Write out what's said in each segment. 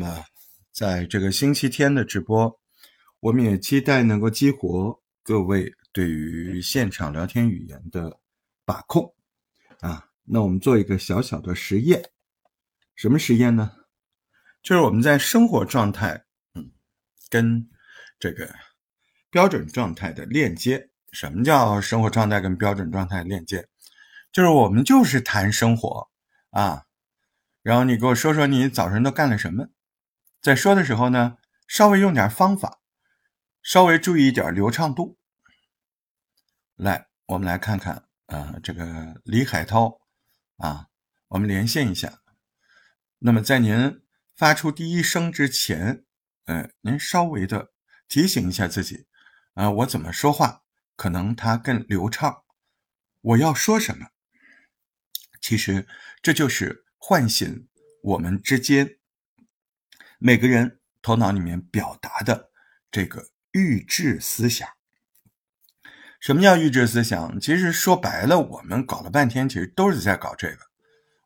么，在这个星期天的直播，我们也期待能够激活各位对于现场聊天语言的把控啊。那我们做一个小小的实验，什么实验呢？就是我们在生活状态，嗯，跟这个标准状态的链接。什么叫生活状态跟标准状态链接？就是我们就是谈生活啊。然后你给我说说你早晨都干了什么？在说的时候呢，稍微用点方法，稍微注意一点流畅度。来，我们来看看啊，这个李海涛啊，我们连线一下。那么在您发出第一声之前，呃，您稍微的提醒一下自己啊，我怎么说话可能它更流畅？我要说什么？其实这就是。唤醒我们之间每个人头脑里面表达的这个预制思想。什么叫预制思想？其实说白了，我们搞了半天，其实都是在搞这个。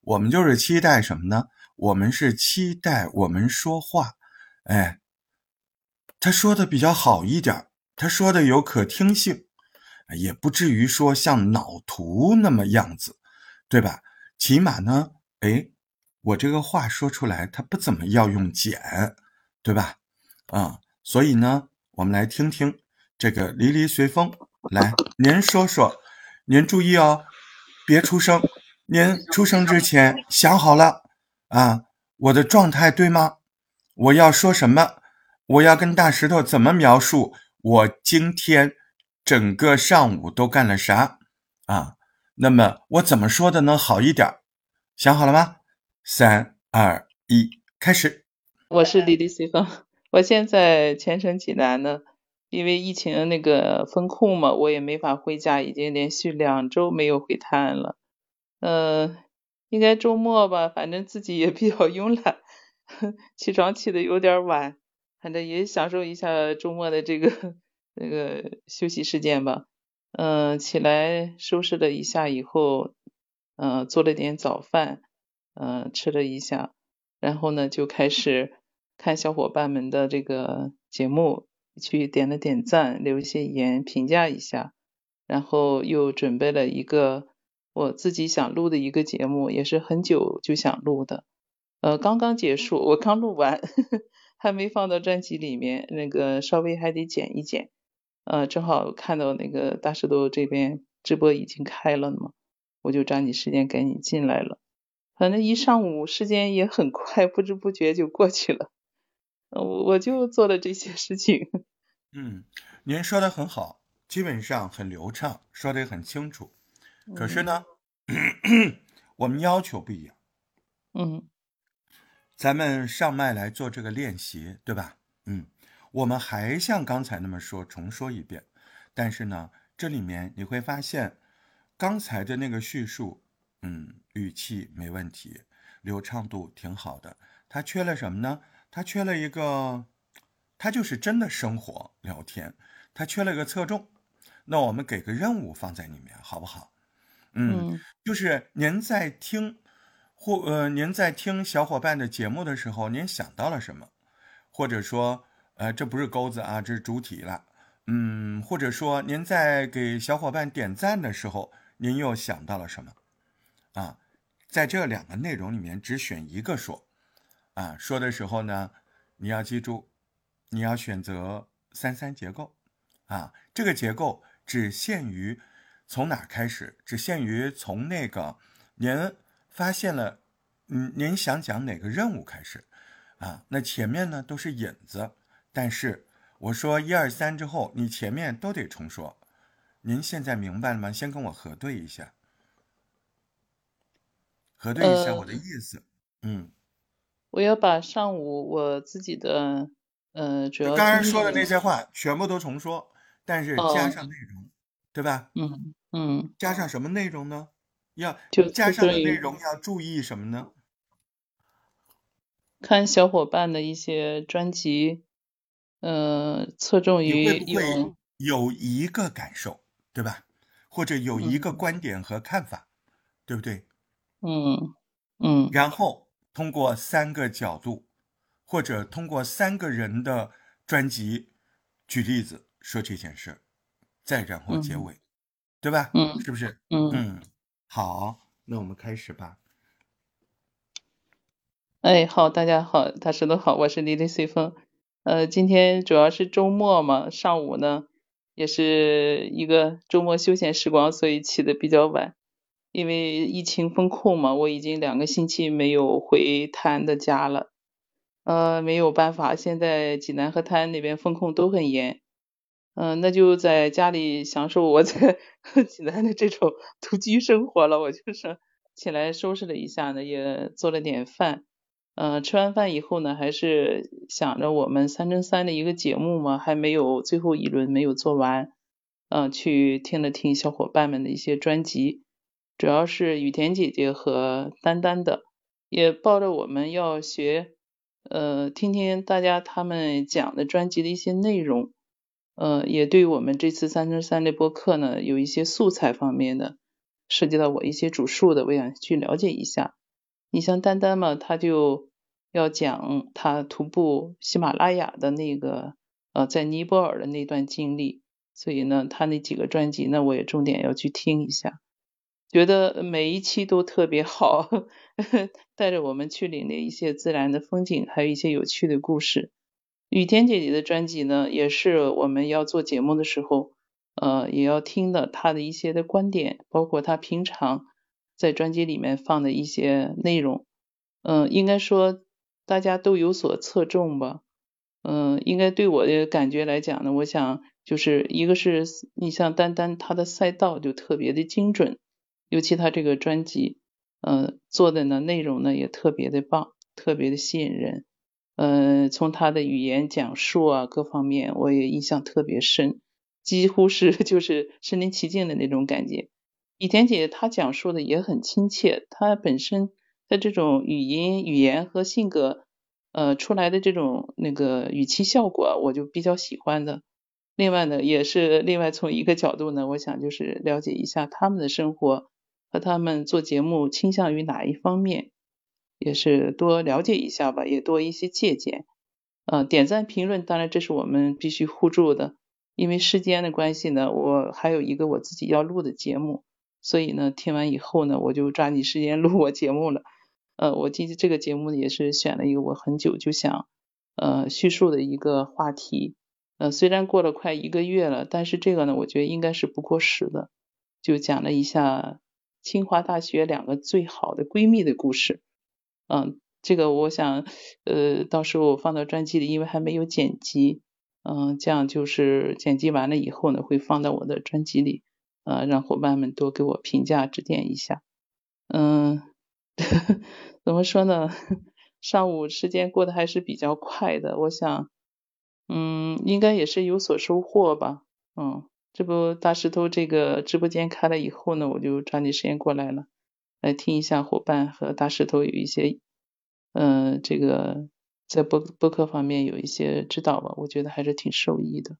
我们就是期待什么呢？我们是期待我们说话，哎，他说的比较好一点，他说的有可听性，也不至于说像脑图那么样子，对吧？起码呢。哎，我这个话说出来，它不怎么要用简，对吧？啊，所以呢，我们来听听这个离离随风。来，您说说，您注意哦，别出声。您出声之前想好了啊？我的状态对吗？我要说什么？我要跟大石头怎么描述我今天整个上午都干了啥啊？那么我怎么说的能好一点？想好了吗？三二一，开始。我是李丽随风，我现在前程济南呢，因为疫情那个封控嘛，我也没法回家，已经连续两周没有回泰安了。嗯，应该周末吧，反正自己也比较慵懒，起床起的有点晚，反正也享受一下周末的这个那个休息时间吧。嗯，起来收拾了一下以后。嗯，做了点早饭，嗯，吃了一下，然后呢，就开始看小伙伴们的这个节目，去点了点赞，留一些言，评价一下，然后又准备了一个我自己想录的一个节目，也是很久就想录的，呃，刚刚结束，我刚录完，还没放到专辑里面，那个稍微还得剪一剪，呃，正好看到那个大石头这边直播已经开了嘛。我就抓紧时间赶紧进来了，反正一上午时间也很快，不知不觉就过去了。我我就做了这些事情。嗯，您说的很好，基本上很流畅，说的也很清楚。可是呢，我们要求不一样。嗯，咱们上麦来做这个练习，对吧？嗯，我们还像刚才那么说，重说一遍。但是呢，这里面你会发现。刚才的那个叙述，嗯，语气没问题，流畅度挺好的。他缺了什么呢？他缺了一个，他就是真的生活聊天，他缺了个侧重。那我们给个任务放在里面，好不好？嗯，就是您在听或呃，您在听小伙伴的节目的时候，您想到了什么？或者说，呃，这不是钩子啊，这是主体了。嗯，或者说，您在给小伙伴点赞的时候。您又想到了什么？啊，在这两个内容里面只选一个说，啊，说的时候呢，你要记住，你要选择三三结构，啊，这个结构只限于从哪开始？只限于从那个您发现了，嗯，您想讲哪个任务开始？啊，那前面呢都是引子，但是我说一二三之后，你前面都得重说。您现在明白了吗？先跟我核对一下，核对一下我的意思。嗯，我要把上午我自己的，呃，主要刚才说的那些话全部都重说，但是加上内容，对吧？嗯嗯。加上什么内容呢？要就加上的内容要注意什么呢？看小伙伴的一些专辑，呃，侧重于有有一个感受。对吧？或者有一个观点和看法，对不对？嗯嗯。然后通过三个角度或者通过三个人的专辑举例子说这件事儿，再然后结尾，对吧？嗯是不是？嗯嗯，好，那我们开始吧。哎，好，大家好，大石头好，我是李丽随风。呃，今天主要是周末嘛，上午呢也是一个周末休闲时光，所以起的比较晚。因为疫情封控嘛，我已经两个星期没有回滩的家了。呃，没有办法，现在济南和滩那边封控都很严。嗯、那就在家里享受我在 济南的这种独居生活了。我就是起来收拾了一下呢，也做了点饭。嗯，吃完饭以后呢，还是想着我们三乘三的一个节目嘛，还没有最后一轮没有做完，嗯，去听了听小伙伴们的一些专辑，主要是雨田姐姐和丹丹的，也抱着我们要学，呃，听听大家他们讲的专辑的一些内容，呃，也对我们这次三乘三的播客呢有一些素材方面的，涉及到我一些主述的，我想去了解一下。你像丹丹嘛，他就要讲他徒步喜马拉雅的那个呃，在尼泊尔的那段经历，所以呢，他那几个专辑呢，我也重点要去听一下，觉得每一期都特别好，带着我们去领略一些自然的风景，还有一些有趣的故事。雨天姐姐的专辑呢，也是我们要做节目的时候，呃，也要听的她的一些的观点，包括她平常。在专辑里面放的一些内容，嗯，应该说大家都有所侧重吧，嗯，应该对我的感觉来讲呢，我想就是一个是你像丹丹她的赛道就特别的精准，尤其他这个专辑，嗯，做的呢内容呢也特别的棒，特别的吸引人，嗯，从他的语言讲述啊各方面我也印象特别深，几乎是 就是身临其境的那种感觉。雨田姐她讲述的也很亲切，她本身的这种语音、语言和性格，呃，出来的这种那个语气效果，我就比较喜欢的。另外呢，也是另外从一个角度呢，我想就是了解一下他们的生活和他们做节目倾向于哪一方面，也是多了解一下吧，也多一些借鉴。呃，点赞评论，当然这是我们必须互助的，因为时间的关系呢，我还有一个我自己要录的节目。所以呢，听完以后呢，我就抓紧时间录我节目了。呃，我今这个节目也是选了一个我很久就想呃叙述的一个话题。呃，虽然过了快一个月了，但是这个呢，我觉得应该是不过时的。就讲了一下清华大学两个最好的闺蜜的故事。嗯，这个我想呃到时候我放到专辑里，因为还没有剪辑。嗯，这样就是剪辑完了以后呢，会放到我的专辑里。呃，让伙伴们多给我评价指点一下。嗯，怎么说呢？上午时间过得还是比较快的，我想，嗯，应该也是有所收获吧。嗯，这不大石头这个直播间开了以后呢，我就抓紧时间过来了，来听一下伙伴和大石头有一些，嗯，这个在播播客方面有一些指导吧，我觉得还是挺受益的。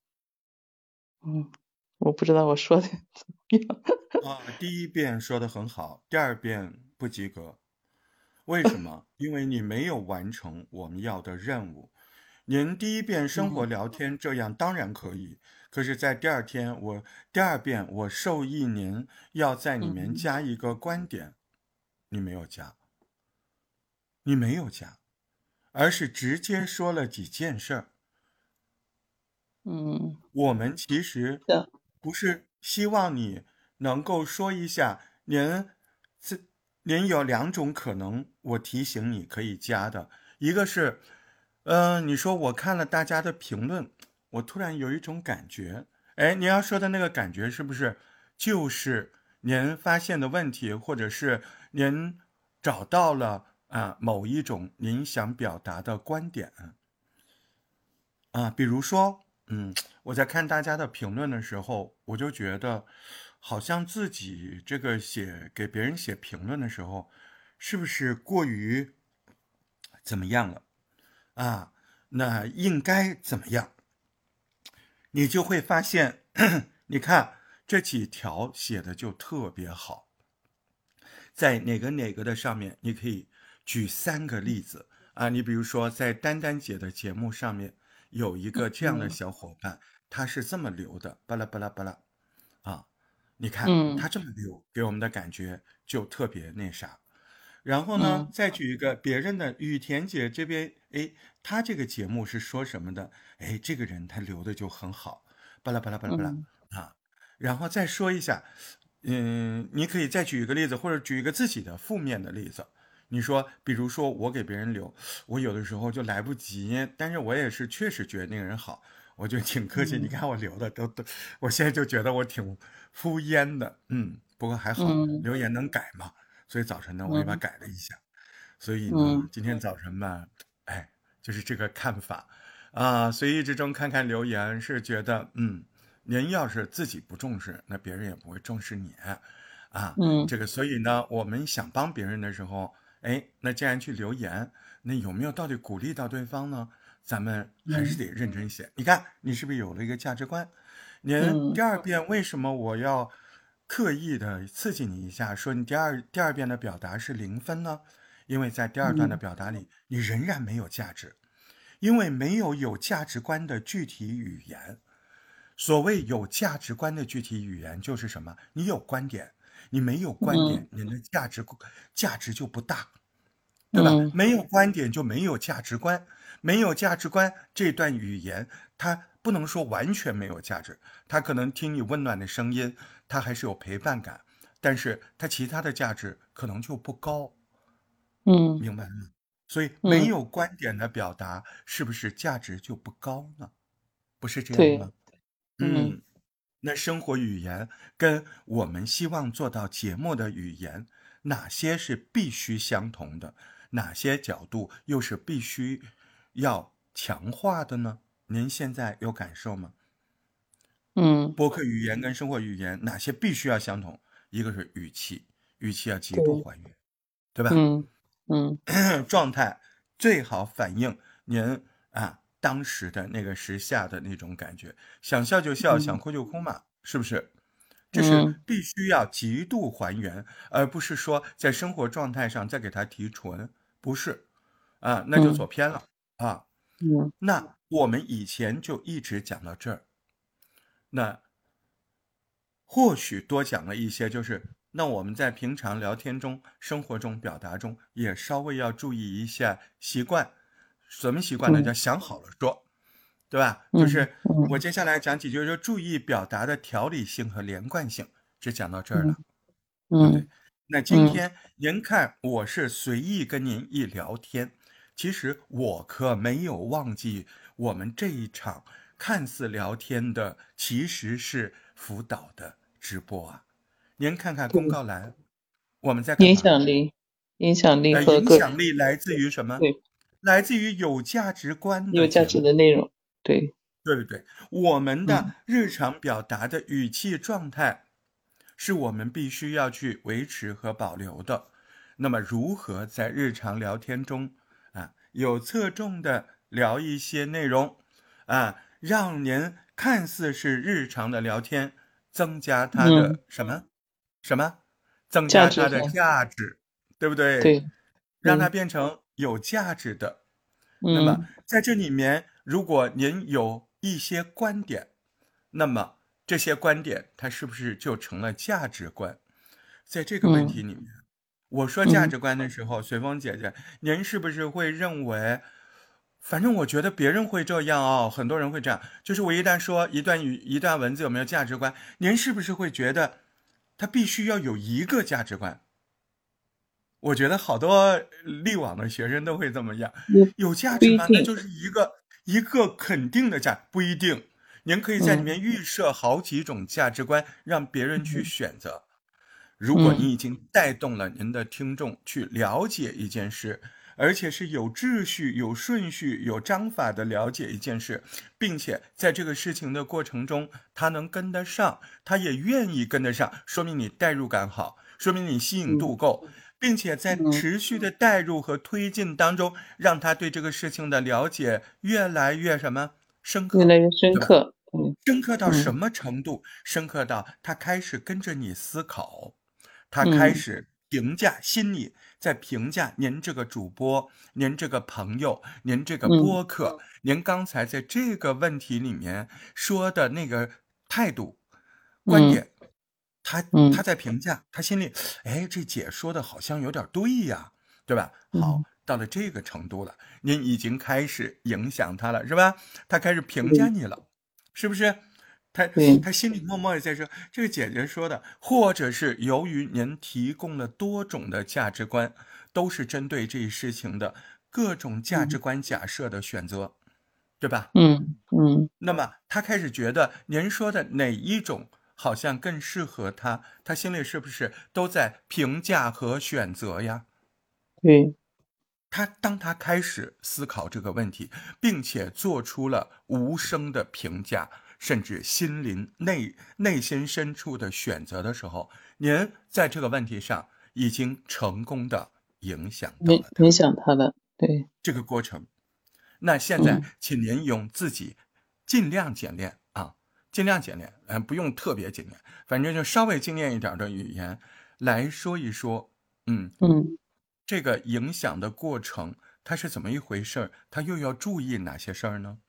嗯。我不知道我说的怎么样 啊。第一遍说的很好，第二遍不及格。为什么？因为你没有完成我们要的任务。您第一遍生活聊天这样当然可以，可是，在第二天我第二遍我授意您要在里面加一个观点，你没有加，你没有加，而是直接说了几件事儿。嗯，我们其实。不是希望你能够说一下，您这您有两种可能，我提醒你可以加的，一个是，嗯，你说我看了大家的评论，我突然有一种感觉，哎，您要说的那个感觉是不是就是您发现的问题，或者是您找到了啊某一种您想表达的观点啊，比如说。嗯，我在看大家的评论的时候，我就觉得，好像自己这个写给别人写评论的时候，是不是过于怎么样了啊？那应该怎么样？你就会发现，你看这几条写的就特别好，在哪个哪个的上面，你可以举三个例子啊，你比如说在丹丹姐的节目上面有一个这样的小伙伴，他是这么留的，巴拉巴拉巴拉，啊，你看嗯他这么留，给我们的感觉就特别那啥。然后呢，嗯再举一个别人的雨田姐这边，哎，他这个节目是说什么的？哎，这个人他留的就很好，巴拉巴拉巴拉巴拉、嗯啊。然后再说一下，嗯，你可以再举一个例子，或者举一个自己的负面的例子。你说，比如说我给别人留，我有的时候就来不及，但是我也是确实觉得那个人好，我就挺客气。嗯你看我留的都都，我现在就觉得我挺敷衍的，嗯，不过还好，嗯留言能改嘛，所以早晨呢我也把改了一下。所以呢，嗯今天早晨吧，哎，就是这个看法啊，随意之中看看留言，是觉得，嗯，您要是自己不重视，那别人也不会重视你啊。嗯这个，所以呢，我们想帮别人的时候，哎，那既然去留言，那有没有到底鼓励到对方呢？咱们还是得认真写。你看，你是不是有了一个价值观？您嗯第二遍为什么我要刻意的刺激你一下，说你第二第二遍的表达是零分呢？因为在第二段的表达里，你仍然没有价值，因为没有有价值观的具体语言。所谓有价值观的具体语言，就是什么？你有观点，你没有观点，你的价值价值就不大，对吧？嗯没有观点就没有价值观，没有价值观，这段语言它不能说完全没有价值，它可能听你温暖的声音，它还是有陪伴感，但是它其他的价值可能就不高。嗯明白吗？所以嗯没有观点的表达，是不是价值就不高呢？不是这样吗？嗯嗯，那生活语言跟我们希望做到节目的语言，哪些是必须相同的？哪些角度又是必须要强化的呢？您现在有感受吗？嗯播客语言跟生活语言哪些必须要相同？一个是语气，语气要极度还原，对吧？嗯嗯。状态最好反映您啊当时的那个时下的那种感觉，想笑就笑，嗯。想哭就哭嘛，是不是？就是嗯。必须要极度还原，而不是说在生活状态上再给它提纯，不是啊，那就嗯。走偏了啊。嗯。那我们以前就一直讲到这儿，那或许多讲了一些，就是那我们在平常聊天中、生活中表达中，也稍微要注意一下习惯。什么习惯呢？嗯叫想好了说，对吧？嗯就是嗯我接下来讲几句，就注意表达的条理性和连贯性。只讲到这儿了。嗯？那今嗯天您看，我是随意跟您一聊天，其实我可没有忘记我们这一场看似聊天的，其实是辅导的直播啊。您看看公告栏，我们在干影？响力影响力呃，影响力来自于什么？对来自于有价值观的有价值的内容，对对不对？我们嗯的日常表达的语气状态，是我们必须要去维持和保留的。那么，如何在日常聊天中啊，有侧重的聊一些内容啊，让您看似是日常的聊天，增加它的嗯什么、什么，增加它的感价值，对不对？对，让它嗯变成有价值的。那么嗯在这里面，如果您有一些观点，那么这些观点它是不是就成了价值观？在这个问题里面，我说价嗯值观的时候，随风姐姐，您是不是会认为？反正我觉得别人会这样哦，很多人会这样。就是我一旦说一段语、一段文字有没有价值观，您是不是会觉得它必须要有一个价值观？我觉得好多力网的学生都会这么样。有价值观，那就是一个一个肯定的价，不一定。您可以在里嗯面预设好几种价值观，让别人去选择。如果嗯你已经带动了您的听众去了解一件事，而且是有秩序、有顺序、有章法的了解一件事，并且在这个事情的过程中，他能跟得上，他也愿意跟得上，说明你代入感好，说明你吸引度够，并且在嗯持续的带入和推进当中，让他对这个事情的了解越来越什么深刻。越，来越深刻，嗯。深刻到嗯什么程度？深刻到他开始跟着你思考，他开嗯始评价，心里在评价您这个主播、您这个朋友、您这个嗯播客，您刚才在这个问题里面说的那个态度、观嗯点，他嗯他在评价，他心里，哎，这姐说的好像有点对呀，对吧？好嗯，到了这个程度了，您已经开始影响他了，是吧？他开始评价你了，是不是？他对他心里默默的在说，这个姐姐说的，或者是由于您提供了多种的价值观，都是针对这一事情的各种价值观假设的选择，对吧？嗯嗯那么他开始觉得您说的哪一种好像更适合他，他心里是不是都在评价和选择呀？对，他当他开始思考这个问题，并且做出了无声的评价，甚至心灵内内心深处的选择的时候，您在这个问题上已经成功的影响到了他影影响他的，对，这个过程。那现在嗯，请您用自己尽量简练啊，尽量简练，嗯、不用特别简练，反正就稍微精炼一点的语言来说一说，嗯，嗯这个影响的过程它是怎么一回事儿？他又要注意哪些事儿呢？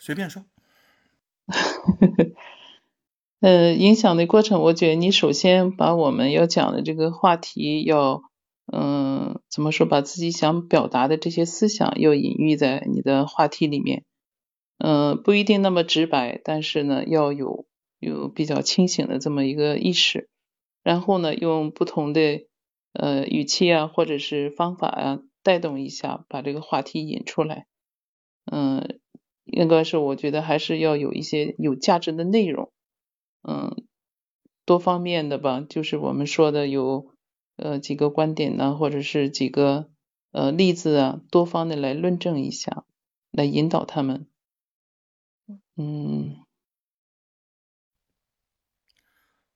随便说。呃，影响的过程，我觉得你首先把我们要讲的这个话题要，嗯，怎么说，把自己想表达的这些思想要隐喻在你的话题里面，嗯，不一定那么直白，但是呢，要有有比较清醒的这么一个意识，然后呢，用不同的呃语气啊，或者是方法啊，带动一下，把这个话题引出来，嗯，应该是我觉得还是要有一些有价值的内容。嗯，多方面的吧，就是我们说的有呃几个观点呢，或者是几个呃例子啊，多方的来论证一下，来引导他们。嗯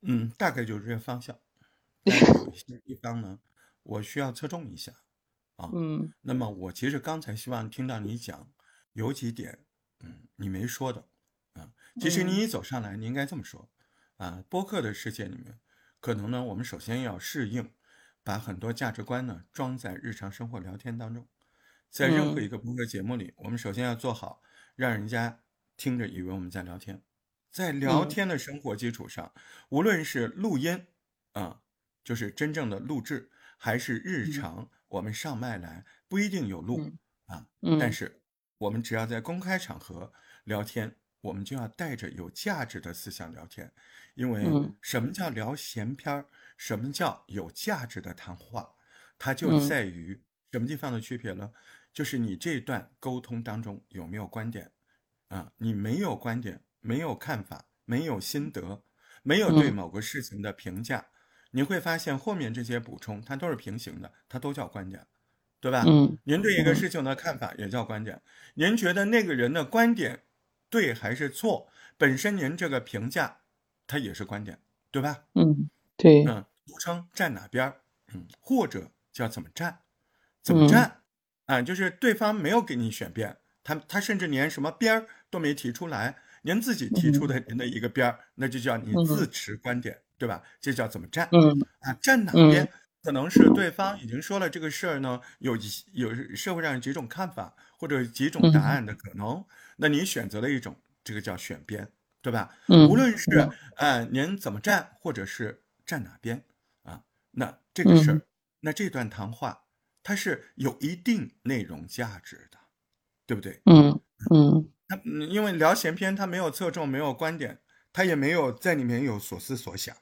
嗯，大概就是这个方向。但有一些地方呢，我需要侧重一下啊。嗯那么我其实刚才希望听到你讲有几点，嗯，你没说的啊。其实你一走上来，你应该这么说啊。播客的世界里面，可能呢，我们首先要适应，把很多价值观呢装在日常生活聊天当中。在任何一个播客节目里，我们首先要做好，让人家听着以为我们在聊天。在聊嗯天的生活基础上，无论是录音啊，就是真正的录制，还是日嗯常我们上麦来，不一定有录嗯啊，嗯但是我们只要在公开场合聊天，我们就要带着有价值的思想聊天，因为嗯什么叫聊闲篇儿？什么叫有价值的谈话？它就嗯在于什么地方的区别呢？就是你这段沟通当中有没有观点啊？你没有观点，没有看法，没有心得，没有对嗯某个事情的评价，你会发现后面这些补充它都是平行的，它都叫观点，对吧？嗯您对一个嗯事情的看法也叫观点，您觉得那个人的观点对还是错？本身您这个评价，它也是观点，对吧？嗯，对，嗯，俗称站哪边儿，嗯，或者叫怎么站，怎么嗯站，啊，就是对方没有给你选边，他他甚至连什么边儿都没提出来，您自己提出的您的一个边儿，那就叫你嗯自持观点，对吧？这叫怎么站嗯啊？站哪嗯边？可能是对方已经说了这个事儿呢，有一有社会上有几种看法或者几种答嗯案的可能，那你选择了一种，这个叫选边，对吧？嗯，无论是嗯。呃您怎么站，或者是站哪边啊，那这个事儿，嗯。那这段谈话它是有一定内容价值的，对不对？嗯嗯它嗯因为聊闲篇，它没有侧重，没有观点，它也没有在里面有所思所想，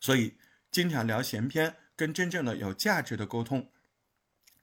所以经常聊闲篇跟真正的有价值的沟通，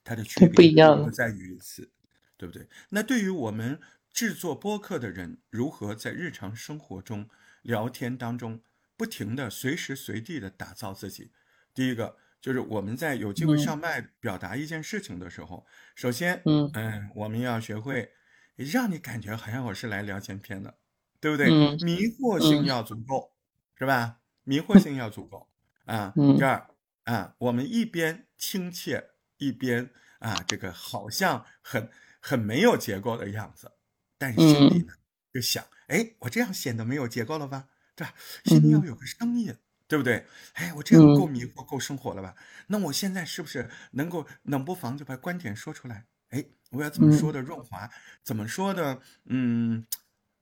它的区别不一样了在于此，对不对？那对于我们制作播客的人，如何在日常生活中聊天当中，不停的随时随地的打造自己？第一个就是我们在有机会嗯上麦表达一件事情的时候，首先，嗯嗯，我们要学会让你感觉好像我是来聊闲篇的，对不对？嗯迷惑性嗯要足够，是吧？迷惑性要足够啊。嗯第二啊，我们一边亲切，一边啊，这个好像很很没有结构的样子，但是心里呢就想，哎，我这样显得没有结构了吧？对吧？心里要有个声音，对不对？哎，我这样够迷惑、够生活了吧？那我现在是不是能够冷不防就把观点说出来？哎，我要怎么说的润滑？怎么说的？嗯，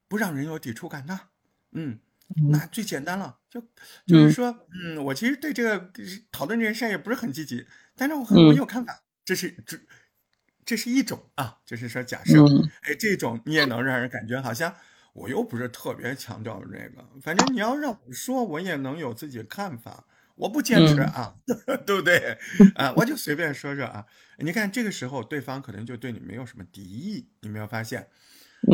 不让人有抵触感呢？嗯，那最简单了，就就是说，嗯，我其实对这个讨论这件事也不是很积极，但是我很我有看法，这是这这是一种啊，就是说假设，哎，这种你也能让人感觉好像。我又不是特别强调这个，反正你要让我说，我也能有自己的看法，我不坚持啊，对不对？啊，我就随便说说啊。你看这个时候，对方可能就对你没有什么敌意，你没有发现？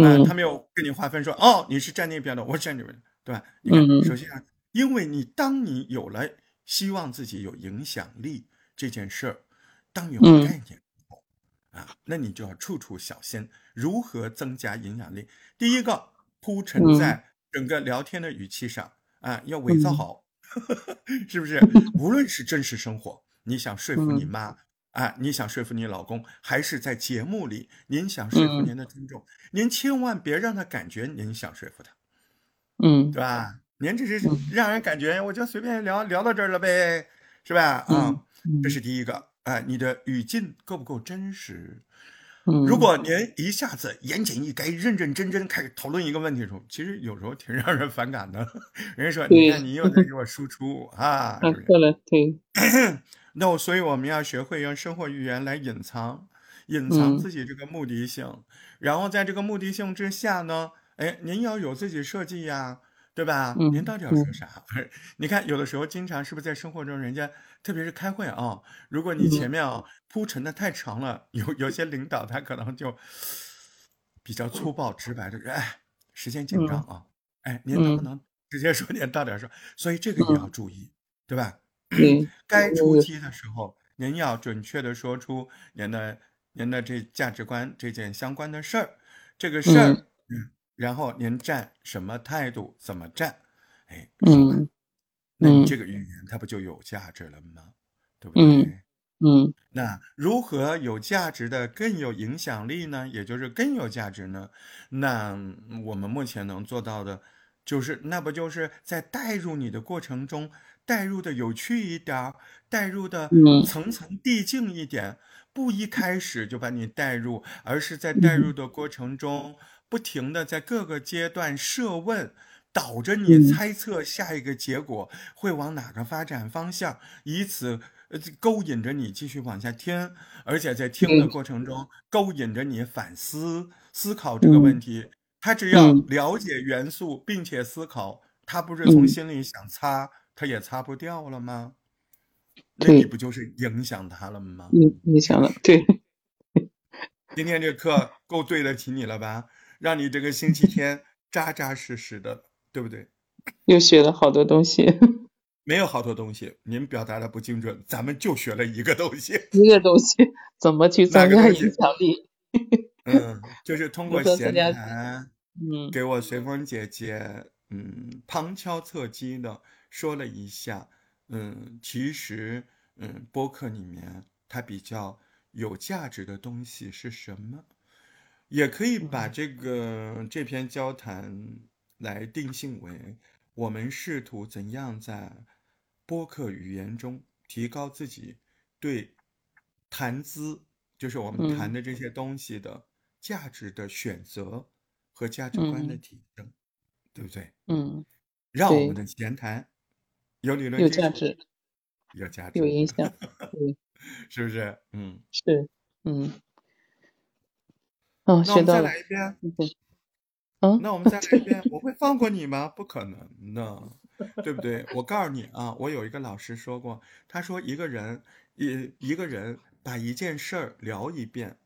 啊，他没有跟你划分说，哦，你是站那边的，我是站这边，对吧？你看，首先啊，因为你当你有了希望自己有影响力这件事儿，当有概念啊，那你就要处处小心，如何增加影响力？第一个。铺陈在整个聊天的语气上啊，要伪造好，是不是？无论是真实生活，你想说服你妈啊，你想说服你老公，还是在节目里，您想说服您的听众，您千万别让他感觉您想说服他，嗯，对吧？您这是让人感觉我就随便聊聊到这儿了呗，是吧？啊，这是第一个啊，你的语境够不够真实？如果您一下子言简意赅、认认真真开始讨论一个问题的时候，其实有时候挺 让人反感的。人家说：“你看，你又在给我输出 啊。”对了，对。那我所以我们要学会用生活语言来隐藏、隐藏自己这个目的性，然后在这个目的性之下呢，哎，您要有自己设计呀。对吧？您到底要说啥？你看，有的时候经常是不是在生活中，人家特别是开会啊，如果你前面啊铺陈的太长了，有有些领导他可能就比较粗暴直白的，哎，时间紧张啊，哎，您能不能直接说点到点说？所以这个也要注意，对吧？该出击的时候，您要准确的说出您的您的这价值观这件相关的事儿，这个事儿。然后您站什么态度？怎么站？哎，嗯，那你这个语言它不就有价值了吗？对不对？嗯，那如何有价值的更有影响力呢？也就是更有价值呢？那我们目前能做到的，就是那不就是在带入你的过程中，带入的有趣一点，带入的层层递进一点，不一开始就把你带入，而是在带入的过程中。不停的在各个阶段设问，导着你猜测下一个结果会往哪个发展方向，以此呃勾引着你继续往下听，而且在听的过程中勾引着你反思思考这个问题。他只要了解元素并且思考，他不是从心里想擦，他也擦不掉了吗？那你不就是影响他了吗？影影响了，对。今天这课够对得起你了吧？让你这个星期天扎扎实实的，对不对？又学了好多东西。没有好多东西，您表达的不精准，咱们就学了一个东西。一个东西怎么去增加影响力？嗯，就是通过闲谈，嗯，给我随风姐姐，嗯，旁敲侧击的说了一下，嗯，其实，嗯，播客里面它比较有价值的东西是什么？也可以把这个这篇交谈来定性为，我们试图怎样在播客语言中提高自己对谈资，就是我们谈的这些东西的价值的选择和价值观的提升，对不对？嗯，让我们的闲谈有理论有价值，有价值，有影响，是不是？嗯，是，嗯。那我们再来一遍。嗯，那我们再来一遍。我会放过你吗？不可能的，对不对？我告诉你啊，我有一个老师说过，他说一个人一一个人把一件事儿聊一遍，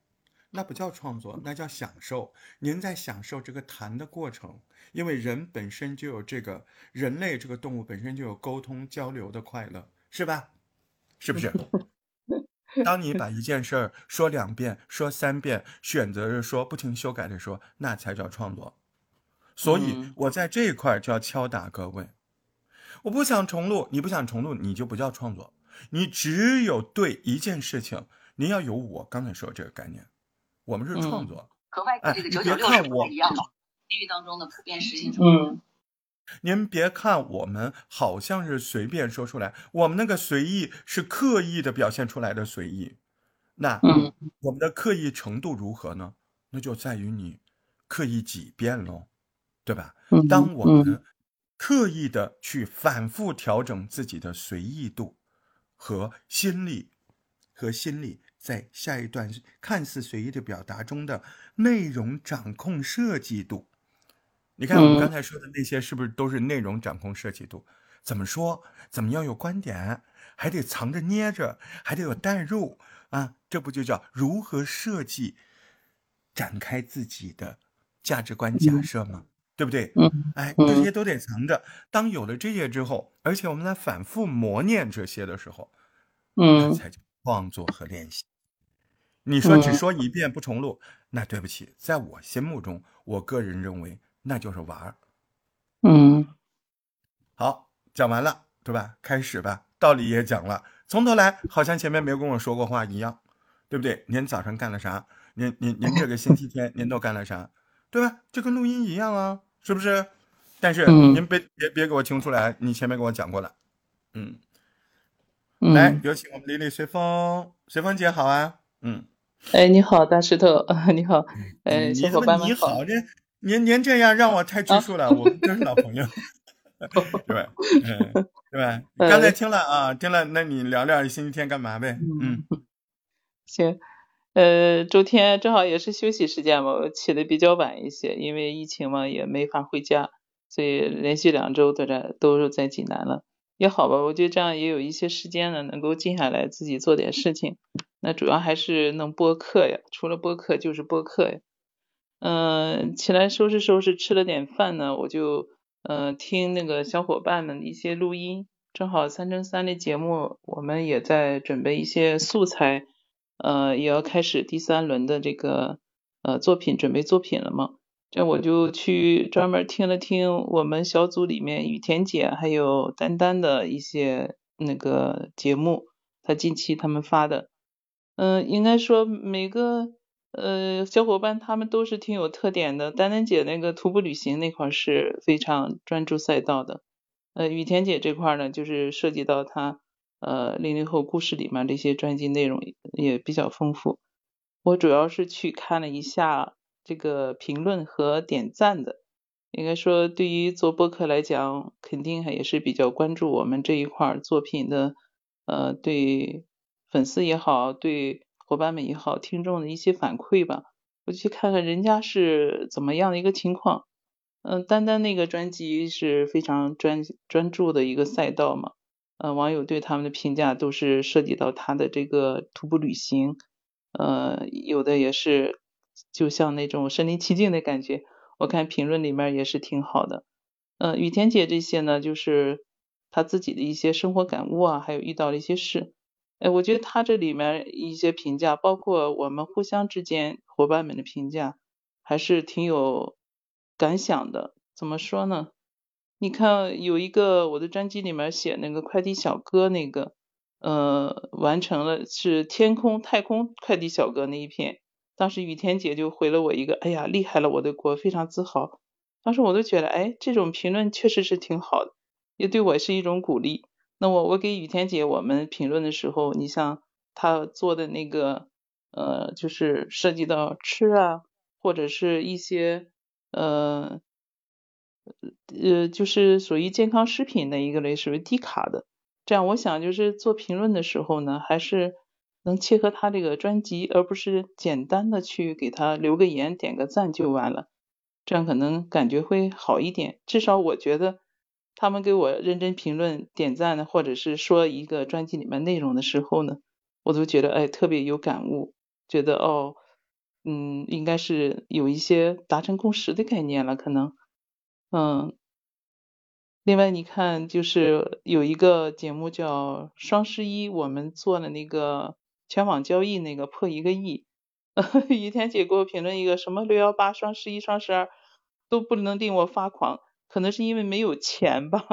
那不叫创作，那叫享受。您在享受这个谈的过程，因为人本身就有这个人类这个动物本身就有沟通交流的快乐，是吧？是不是？当你把一件事儿说两遍、说三遍，选择着说，不停修改着说，那才叫创作。所以，我在这一块就要敲打各位。我不想重录，你不想重录，你就不叫创作。你只有对一件事情，你要有我刚才说这个概念，我们是创作。和外国这个九九六是不一样的，地域当中的普遍实行。嗯。您别看我们好像是随便说出来，我们那个随意是刻意的表现出来的随意。那我们的刻意程度如何呢？那就在于你刻意几遍喽，对吧？当我们刻意的去反复调整自己的随意度和心理，和心理在下一段看似随意的表达中的内容掌控设计度。你看我们刚才说的那些，是不是都是内容掌控设计度？怎么说？怎么样有观点？还得藏着捏着，还得有代入啊！这不就叫如何设计、展开自己的价值观假设吗？对不对？嗯，哎，这些都得藏着。当有了这些之后，而且我们在反复磨练这些的时候，嗯，才叫创作和练习。你说只说一遍不重录，那对不起，在我心目中，我个人认为。那就是玩儿，嗯，好，讲完了，对吧？开始吧，道理也讲了，从头来，好像前面没跟我说过话一样，对不对？您早上干了啥？您您您这个星期天您都干了啥？对吧？就跟录音一样啊，是不是？但是您别别别给我听出来，你前面给我讲过了，嗯，来，有请我们丽丽随风，随风姐好啊，嗯，哎，你好，大石头，你好，哎，小伙伴们好。您您这样让我太拘束了，我们真是老朋友，对吧？嗯，对吧？刚才听了啊，听了，那你聊聊星期天干嘛呗？嗯，行，呃，周天正好也是休息时间嘛，我起的比较晚一些，因为疫情嘛也没法回家，所以连续两周都在都是在济南了，也好吧，我觉得这样也有一些时间呢，能够静下来自己做点事情。那主要还是弄播客呀，除了播客就是播客呀。嗯，起来收拾收拾，吃了点饭呢，我就嗯听那个小伙伴们一些录音，正好三乘三的节目，我们也在准备一些素材，呃，也要开始第三轮的这个呃作品准备作品了嘛，这我就去专门听了听我们小组里面雨田姐还有丹丹的一些那个节目，他近期他们发的，嗯，应该说每个。呃，小伙伴他们都是挺有特点的。丹丹姐那个徒步旅行那块是非常专注赛道的。呃，雨田姐这块呢，就是涉及到她呃零零后故事里面这些专辑内容也比较丰富。我主要是去看了一下这个评论和点赞的。应该说，对于做播客来讲，肯定也是比较关注我们这一块作品的。呃，对粉丝也好，对。伙伴们也好，听众的一些反馈吧，我去看看人家是怎么样的一个情况。嗯，单单那个专辑是非常专专注的一个赛道嘛，嗯，网友对他们的评价都是涉及到他的这个徒步旅行，呃，有的也是就像那种身临其境的感觉。我看评论里面也是挺好的。嗯，雨田姐这些呢，就是她自己的一些生活感悟啊，还有遇到的一些事。哎，我觉得他这里面一些评价，包括我们互相之间伙伴们的评价，还是挺有感想的。怎么说呢？你看有一个我的专辑里面写那个快递小哥那个，呃，完成了是天空太空快递小哥那一篇，当时雨天姐就回了我一个，哎呀，厉害了，我的国，非常自豪。当时我都觉得，哎，这种评论确实是挺好的，也对我是一种鼓励。那我我给雨田姐我们评论的时候，你像她做的那个呃，就是涉及到吃啊，或者是一些呃呃，就是属于健康食品的一个类，属于低卡的。这样我想就是做评论的时候呢，还是能切合他这个专辑，而不是简单的去给他留个言、点个赞就完了。这样可能感觉会好一点，至少我觉得。他们给我认真评论、点赞的，或者是说一个专辑里面内容的时候呢，我都觉得哎特别有感悟，觉得哦，嗯，应该是有一些达成共识的概念了，可能，嗯。另外你看，就是有一个节目叫双十一，我们做了那个全网交易那个破一个亿，雨天姐给我评论一个什么六幺八、双十一、双十二都不能令我发狂。可能是因为没有钱吧，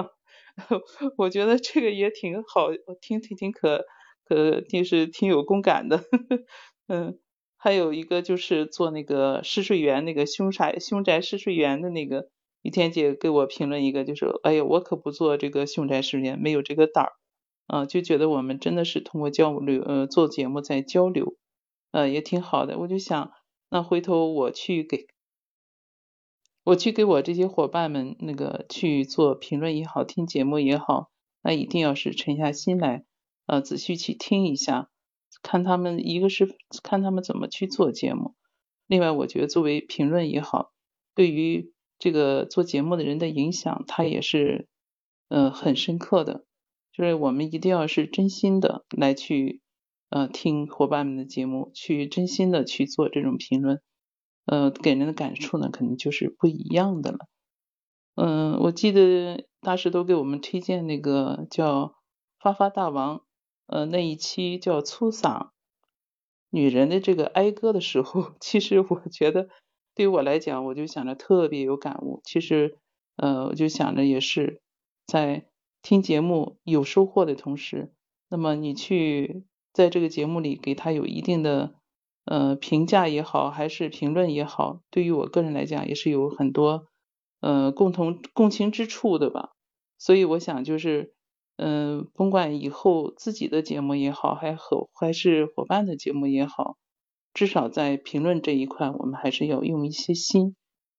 我觉得这个也挺好，挺挺挺可可，就是挺有共感的。嗯，还有一个就是做那个试睡员，那个凶宅凶宅试睡员的那个，雨天姐给我评论一个，就是：“哎呀，我可不做这个凶宅试睡员，没有这个胆儿。”啊，就觉得我们真的是通过交流，呃，做节目在交流，呃，也挺好的。我就想，那回头我去给，我去给我这些伙伴们那个去做评论也好，听节目也好，那一定要是沉下心来，呃，仔细去听一下，看他们一个是看他们怎么去做节目，另外我觉得作为评论也好，对于这个做节目的人的影响，它也是呃很深刻的。就是我们一定要是真心的来去呃听伙伴们的节目，去真心的去做这种评论，呃给人的感触呢肯定就是不一样的了。嗯，我记得大师都给我们推荐那个叫发发大王，呃那一期叫粗嗓女人的这个哀歌的时候，其实我觉得。对于我来讲，我就想着特别有感悟。其实，呃，我就想着也是在听节目有收获的同时，那么你去在这个节目里给他有一定的呃评价也好，还是评论也好，对于我个人来讲也是有很多呃共同共情之处的吧。所以我想就是，嗯，甭管以后自己的节目也好，还和还是伙伴的节目也好。至少在评论这一块，我们还是要用一些心，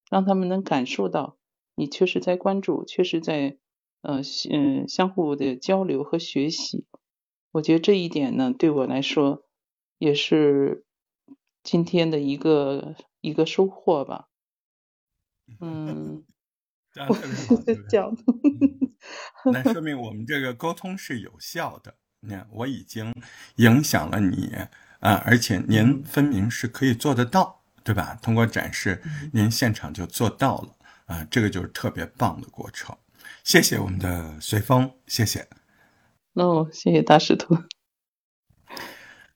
让他们能感受到你确实在关注，确实在呃嗯相互的交流和学习。我觉得这一点呢，对我来说也是今天的一个一个收获吧。嗯，我是讲，那说明我们这个沟通是有效的。你看，我已经影响了你。啊，而且您分明是可以做得到，对吧？通过展示，您现场就做到了，啊，这个就是特别棒的过程。谢谢我们的随风，谢谢。哦，谢谢大石头。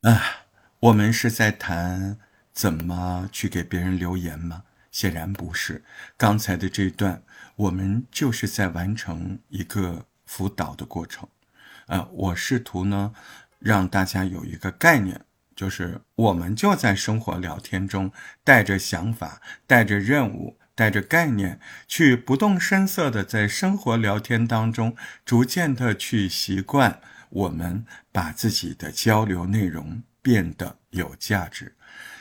啊，我们是在谈怎么去给别人留言吗？显然不是。刚才的这段，我们就是在完成一个辅导的过程。啊，我试图呢，让大家有一个概念。就是我们就在生活聊天中，带着想法，带着任务，带着概念，去不动声色的在生活聊天当中，逐渐的去习惯，我们把自己的交流内容变得有价值。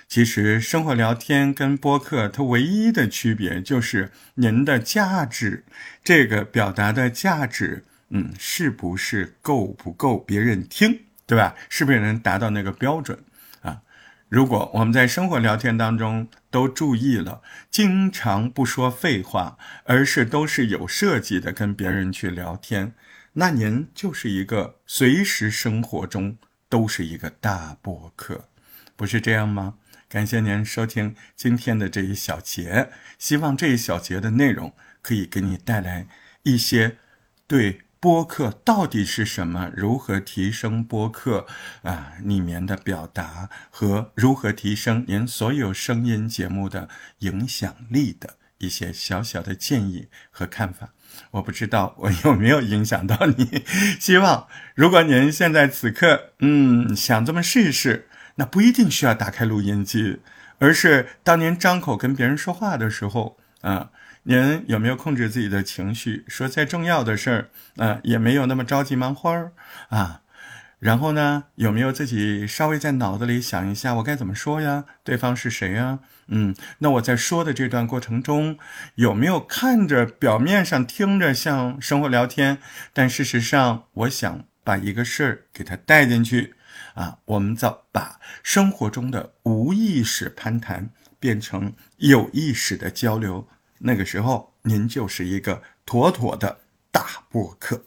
其实生活聊天跟播客，它唯一的区别就是您的价值，这个表达的价值，嗯，是不是够不够别人听？对吧？是不是能达到那个标准啊？如果我们在生活聊天当中都注意了，经常不说废话，而是都是有设计的跟别人去聊天，那您就是一个随时生活中都是一个大播客，不是这样吗？感谢您收听今天的这一小节，希望这一小节的内容可以给你带来一些对。播客到底是什么？如何提升播客啊里面的表达和如何提升您所有声音节目的影响力的一些小小的建议和看法？我不知道我有没有影响到你。希望如果您现在此刻嗯想这么试一试，那不一定需要打开录音机，而是当您张口跟别人说话的时候啊。您有没有控制自己的情绪？说再重要的事儿，啊，也没有那么着急忙慌儿啊。然后呢，有没有自己稍微在脑子里想一下，我该怎么说呀？对方是谁呀？嗯，那我在说的这段过程中，有没有看着表面上听着像生活聊天，但事实上，我想把一个事儿给它带进去啊。我们早把生活中的无意识攀谈变成有意识的交流。那个时候，您就是一个妥妥的大播客。